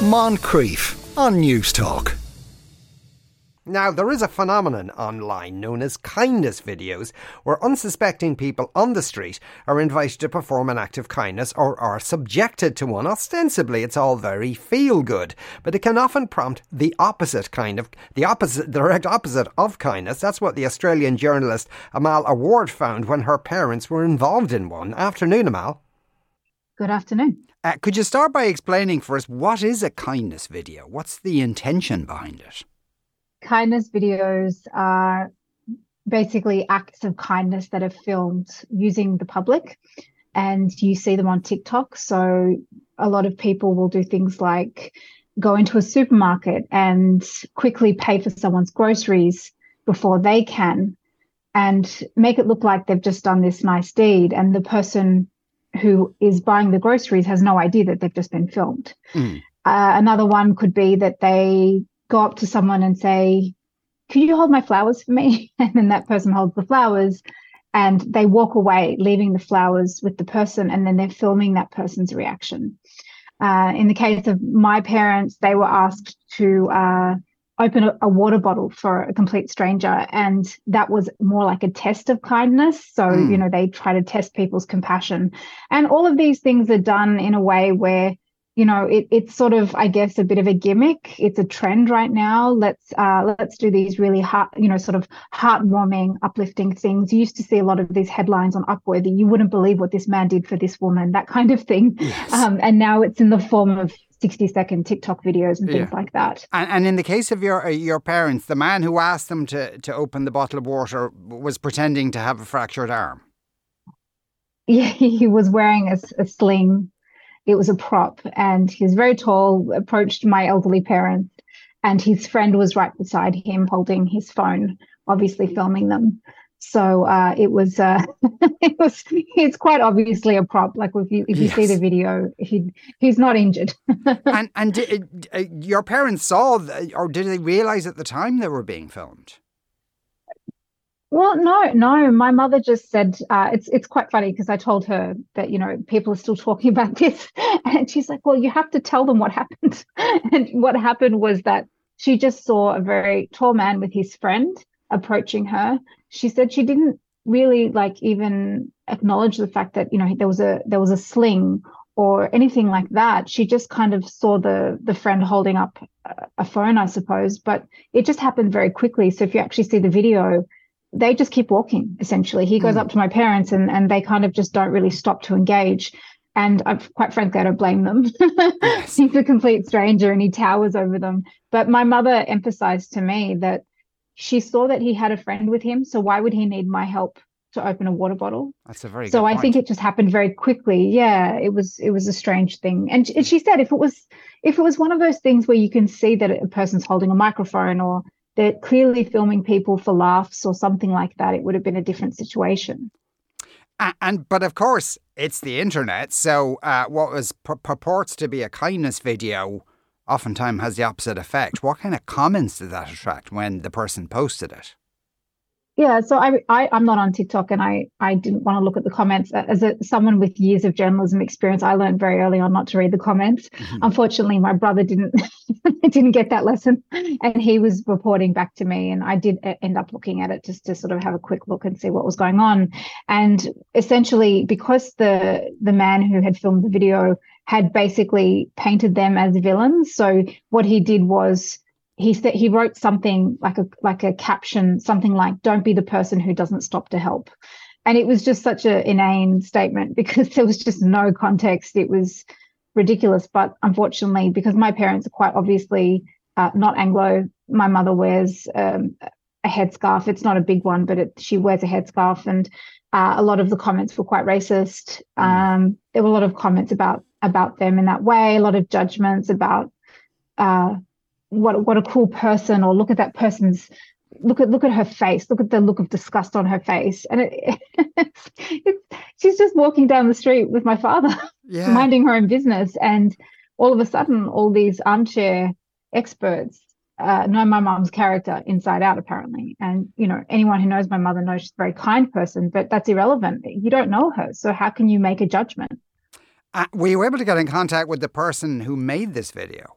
Moncrieff on Newstalk. Now, there is a phenomenon online known as kindness videos, where unsuspecting people on the street are invited to perform an act of kindness or are subjected to one. Ostensibly, it's all very feel good, but it can often prompt the opposite kind of, the opposite, direct opposite of kindness. That's what the Australian journalist Amal Awad found when her parents were involved in one. Afternoon, Amal. Good afternoon. Uh, could you start by explaining for us what is a kindness video? What's the intention behind it? kindness videos are basically acts of kindness that are filmed using the public and you see them on TikTok. So a lot of people will do things like go into a supermarket and quickly pay for someone's groceries before they can and make it look like they've just done this nice deed and the person who is buying the groceries has no idea that they've just been filmed. Mm. Uh, another one could be that they go up to someone and say, Could you hold my flowers for me? And then that person holds the flowers and they walk away, leaving the flowers with the person, and then they're filming that person's reaction. Uh, in the case of my parents, they were asked to uh, open a, a, water bottle for a complete stranger, and that was more like a test of kindness. So, mm. you know, they try to test people's compassion. And all of these things are done in a way where you know it, it's sort of i guess a bit of a gimmick it's a trend right now let's uh, let's do these really heart you know sort of heartwarming uplifting things you used to see a lot of these headlines on upworthy you wouldn't believe what this man did for this woman that kind of thing yes. um, and now it's in the form of 60 second TikTok videos and things yeah. like that. And, and, in the case of your uh, your parents, the man who asked them to, to open the bottle of water was pretending to have a fractured arm. Yeah, he was wearing a, a sling it was a prop, and he was very tall, approached my elderly parents, and his friend was right beside him holding his phone, obviously filming them. So uh, it was uh, it was it's quite obviously a prop. Like if you if you yes. see the video, he he's not injured. and and did, uh, your parents saw, or did they realize at the time they were being filmed? Well, no, no. My mother just said uh, it's it's quite funny because I told her that you know people are still talking about this, and she's like, "Well, you have to tell them what happened." and what happened was that she just saw a very tall man with his friend approaching her. She said she didn't really like even acknowledge the fact that you know there was a there was a sling or anything like that. She just kind of saw the the friend holding up a phone, I suppose, but it just happened very quickly. So if you actually see the video they just keep walking essentially he goes mm. up to my parents and and they kind of just don't really stop to engage and I've, quite frankly, I don't blame them. yes. He's a complete stranger and he towers over them. But my mother emphasized to me that she saw that he had a friend with him. So why would he need my help to open a water bottle? That's a very so I think it just happened very quickly. Yeah, it was it was a strange thing. And she said if it was if it was one of those things where you can see that a person's holding a microphone or they're clearly filming people for laughs or something like that, it would have been a different situation. And, and but of course, it's the internet. So uh, what was pur- purports to be a kindness video, oftentimes has the opposite effect. What kind of comments did that attract when the person posted it? Yeah, so I, I am not on TikTok, and I I didn't want to look at the comments. As a, someone with years of journalism experience, I learned very early on not to read the comments. Mm-hmm. Unfortunately, my brother didn't didn't get that lesson, and he was reporting back to me, and I did end up looking at it just to sort of have a quick look and see what was going on. And essentially, because the the man who had filmed the video had basically painted them as villains, so what he did was he said he wrote something like a like a caption, something like "Don't be the person who doesn't stop to help," and it was just such an inane statement because there was just no context. It was ridiculous, but unfortunately, because my parents are quite obviously uh, not Anglo, my mother wears um, a headscarf. It's not a big one, but it, she wears a headscarf, and uh, a lot of the comments were quite racist. Mm. Um, there were a lot of comments about about them in that way, a lot of judgments about. Uh, what what a cool person or look at that person's look at look at her face look at the look of disgust on her face. And it, it's, it's, she's just walking down the street with my father yeah. minding her own business. And all of a sudden all these armchair experts uh, know my mom's character inside out apparently. And you know anyone who knows my mother knows she's a very kind person but that's irrelevant. You don't know her. So how can you make a judgment? Uh, were you able to get in contact with the person who made this video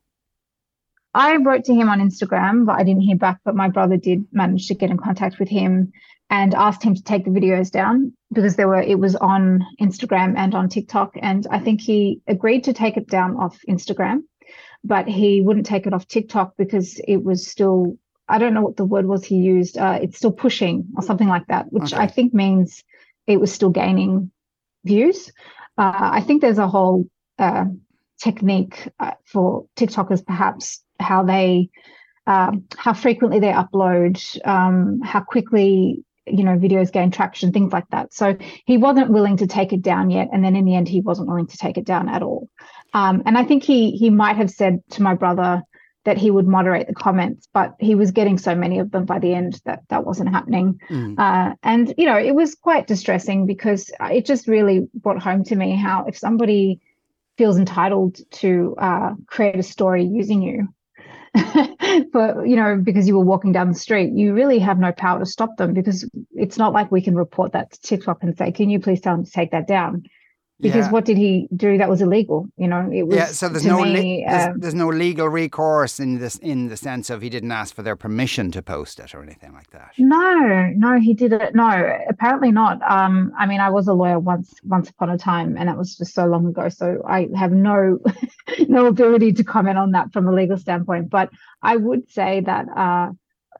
I wrote to him on Instagram, but I didn't hear back. But my brother did manage to get in contact with him and asked him to take the videos down because there were it was on Instagram and on TikTok. And I think he agreed to take it down off Instagram, but he wouldn't take it off TikTok because it was still I don't know what the word was he used. Uh, it's still pushing or something like that, which okay. I think means it was still gaining views. Uh, I think there's a whole uh, technique uh, for TikTokers, perhaps how they, um, how frequently they upload, um, how quickly you know videos gain traction, things like that. So he wasn't willing to take it down yet, and then in the end, he wasn't willing to take it down at all. Um, and I think he he might have said to my brother that he would moderate the comments, but he was getting so many of them by the end that that wasn't happening. Mm. Uh, and, you know, it was quite distressing because it just really brought home to me how if somebody feels entitled to uh, create a story using you, but you know because you were walking down the street you really have no power to stop them because it's not like we can report that to tiktok and say can you please tell them to take that down because yeah. what did he do that was illegal you know? It was yeah so there's no me, there's, uh, there's, no legal recourse in this in the sense of he didn't ask for their permission to post it or anything like that. No no he did it no apparently not. Um i mean i was a lawyer once once upon a time and that was just so long ago so i have no no ability to comment on that from a legal standpoint but i would say that uh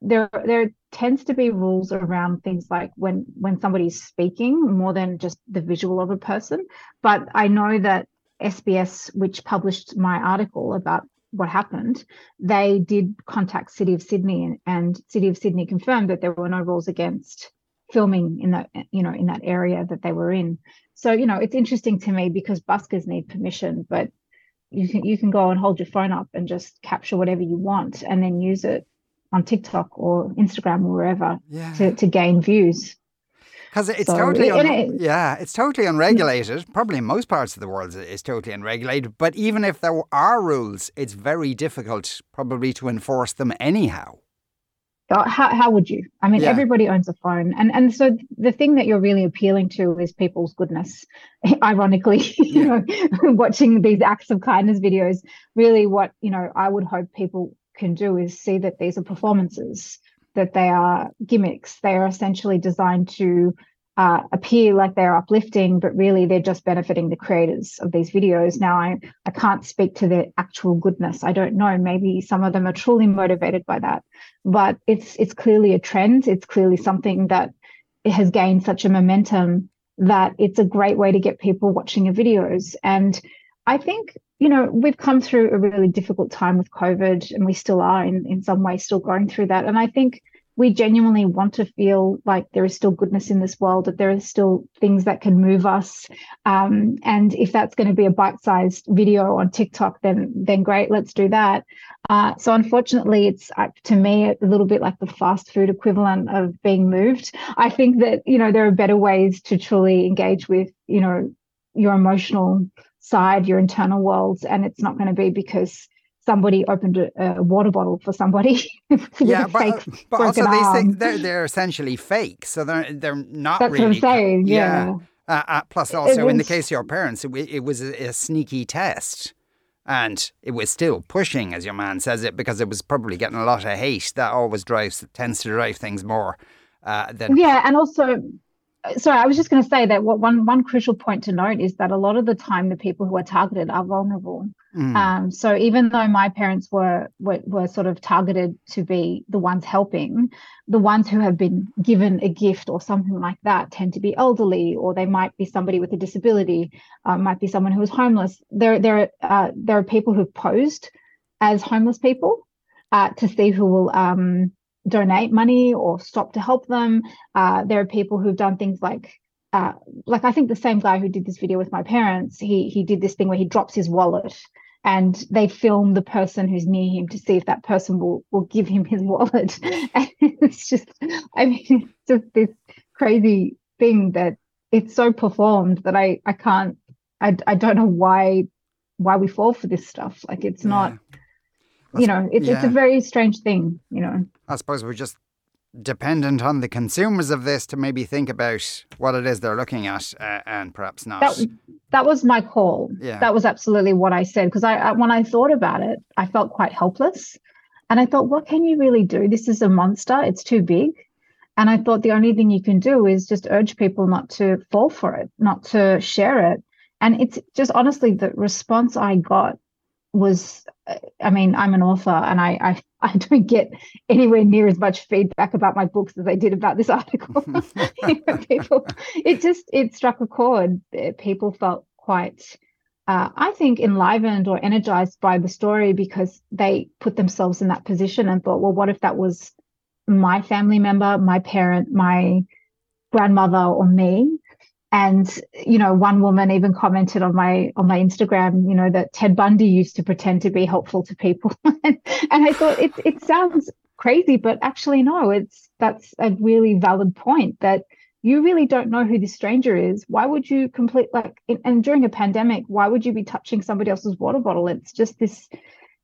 there there tends to be rules around things like when when somebody's speaking more than just the visual of a person. But i know that sbs which published my article about what happened they did contact city of sydney and, and city of sydney confirmed that there were no rules against filming in that you know in that area that they were in. So you know it's interesting to me because buskers need permission but you can you can go and hold your phone up and just capture whatever you want and then use it on TikTok or Instagram or wherever yeah. to, to gain views. Because it's so, totally, un- it, yeah, it's totally mm. unregulated. Probably in most parts of the world, it's totally unregulated. But even if there are rules, it's very difficult, probably, to enforce them anyhow. Uh, how, how would you? I mean, yeah. everybody owns a phone, and and so the thing that you're really appealing to is people's goodness. Ironically, yeah. you know, watching these acts of kindness videos, really, what you know, I would hope people can do is see that these are performances, that they are gimmicks. They are essentially designed to uh, appear like they're uplifting, but really they're just benefiting the creators of these videos. Now, I, I can't speak to their actual goodness. I don't know. Maybe some of them are truly motivated by that, but it's it's clearly a trend. It's clearly something that has gained such a momentum that it's a great way to get people watching your videos. And I think you know, we've come through a really difficult time with COVID and we still are in, in some ways still going through that. And I think we genuinely want to feel like there is still goodness in this world, that there are still things that can move us. Um, and if that's going to be a bite-sized video on TikTok, then then great, let's do that. Uh, so unfortunately, it's uh, to me a little bit like the fast food equivalent of being moved. I think that you know there are better ways to truly engage with you know your emotional side, your internal worlds, and it's not going to be because somebody opened a, a water bottle for somebody. yeah, but, but also these things they're, they're essentially fake, so they're they're not. That's really what I'm saying. Yeah. yeah. Uh, uh, plus, also was, in the case of your parents, it, it was a, a, sneaky test. And it was still pushing, as your man says it, because it was probably getting a lot of hate. That always drives tends to drive things more uh, than yeah. And also, sorry, I was just going to say that what one one crucial point to note is that a lot of the time the people who are targeted are vulnerable. Mm. Um, so even though my parents were, were were sort of targeted to be the ones helping, the ones who have been given a gift or something like that tend to be elderly, or they might be somebody with a disability, uh, might be someone who is homeless. There there uh, there are people who've posed as homeless people uh, to see who will um, donate money or stop to help them. Uh, there are people who've done things like, uh, like I think the same guy who did this video with my parents, he he did this thing where he drops his wallet and they film the person who's near him to see if that person will will give him his wallet. and it's just, I mean, it's just this crazy thing that it's so performed that I I can't I I don't know why why we fall for this stuff. Like it's yeah. not you know, it's yeah. it's a very strange thing, you know. I suppose we're just dependent on the consumers of this to maybe think about what it is they're looking at uh, and perhaps not. That, that was my call. Yeah. That was absolutely what I said because I, I, when I thought about it, I felt quite helpless And I thought, what can you really do? This is a monster. It's too big. And I thought the only thing you can do is just urge people not to fall for it, not to share it. And it's just honestly the response I got was I mean, I'm an author and I, I, I don't get anywhere near as much feedback about my books as I did about this article. you know, people, it just it struck a chord. People felt quite, uh, I think, enlivened or energized by the story because they put themselves in that position and thought, well, what if that was my family member, my parent, my grandmother, or me? And you know one woman even commented on my on my instagram you know that ted bundy used to pretend to be helpful to people. And, i thought it, it sounds crazy but actually no it's that's a really valid point that you really don't know who this stranger is. Why would you complete like and during a pandemic why would you be touching somebody else's water bottle? It's just this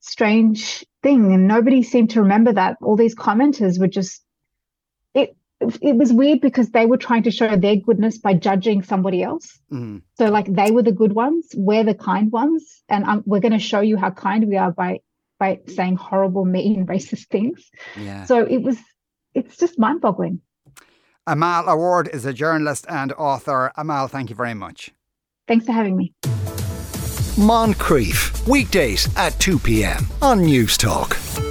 strange thing and nobody seemed to remember that. All these commenters were just it it was weird because they were trying to show their goodness by judging somebody else. Mm. So, like, they were the good ones, we're the kind ones, and um, we're going to show you how kind we are by by saying horrible, mean, racist things. Yeah. So it was, it's just mind-boggling. Amal Awad is a journalist and author. Amal, thank you very much. Thanks for having me. Moncrieff, weekdays at 2 p.m. on Newstalk.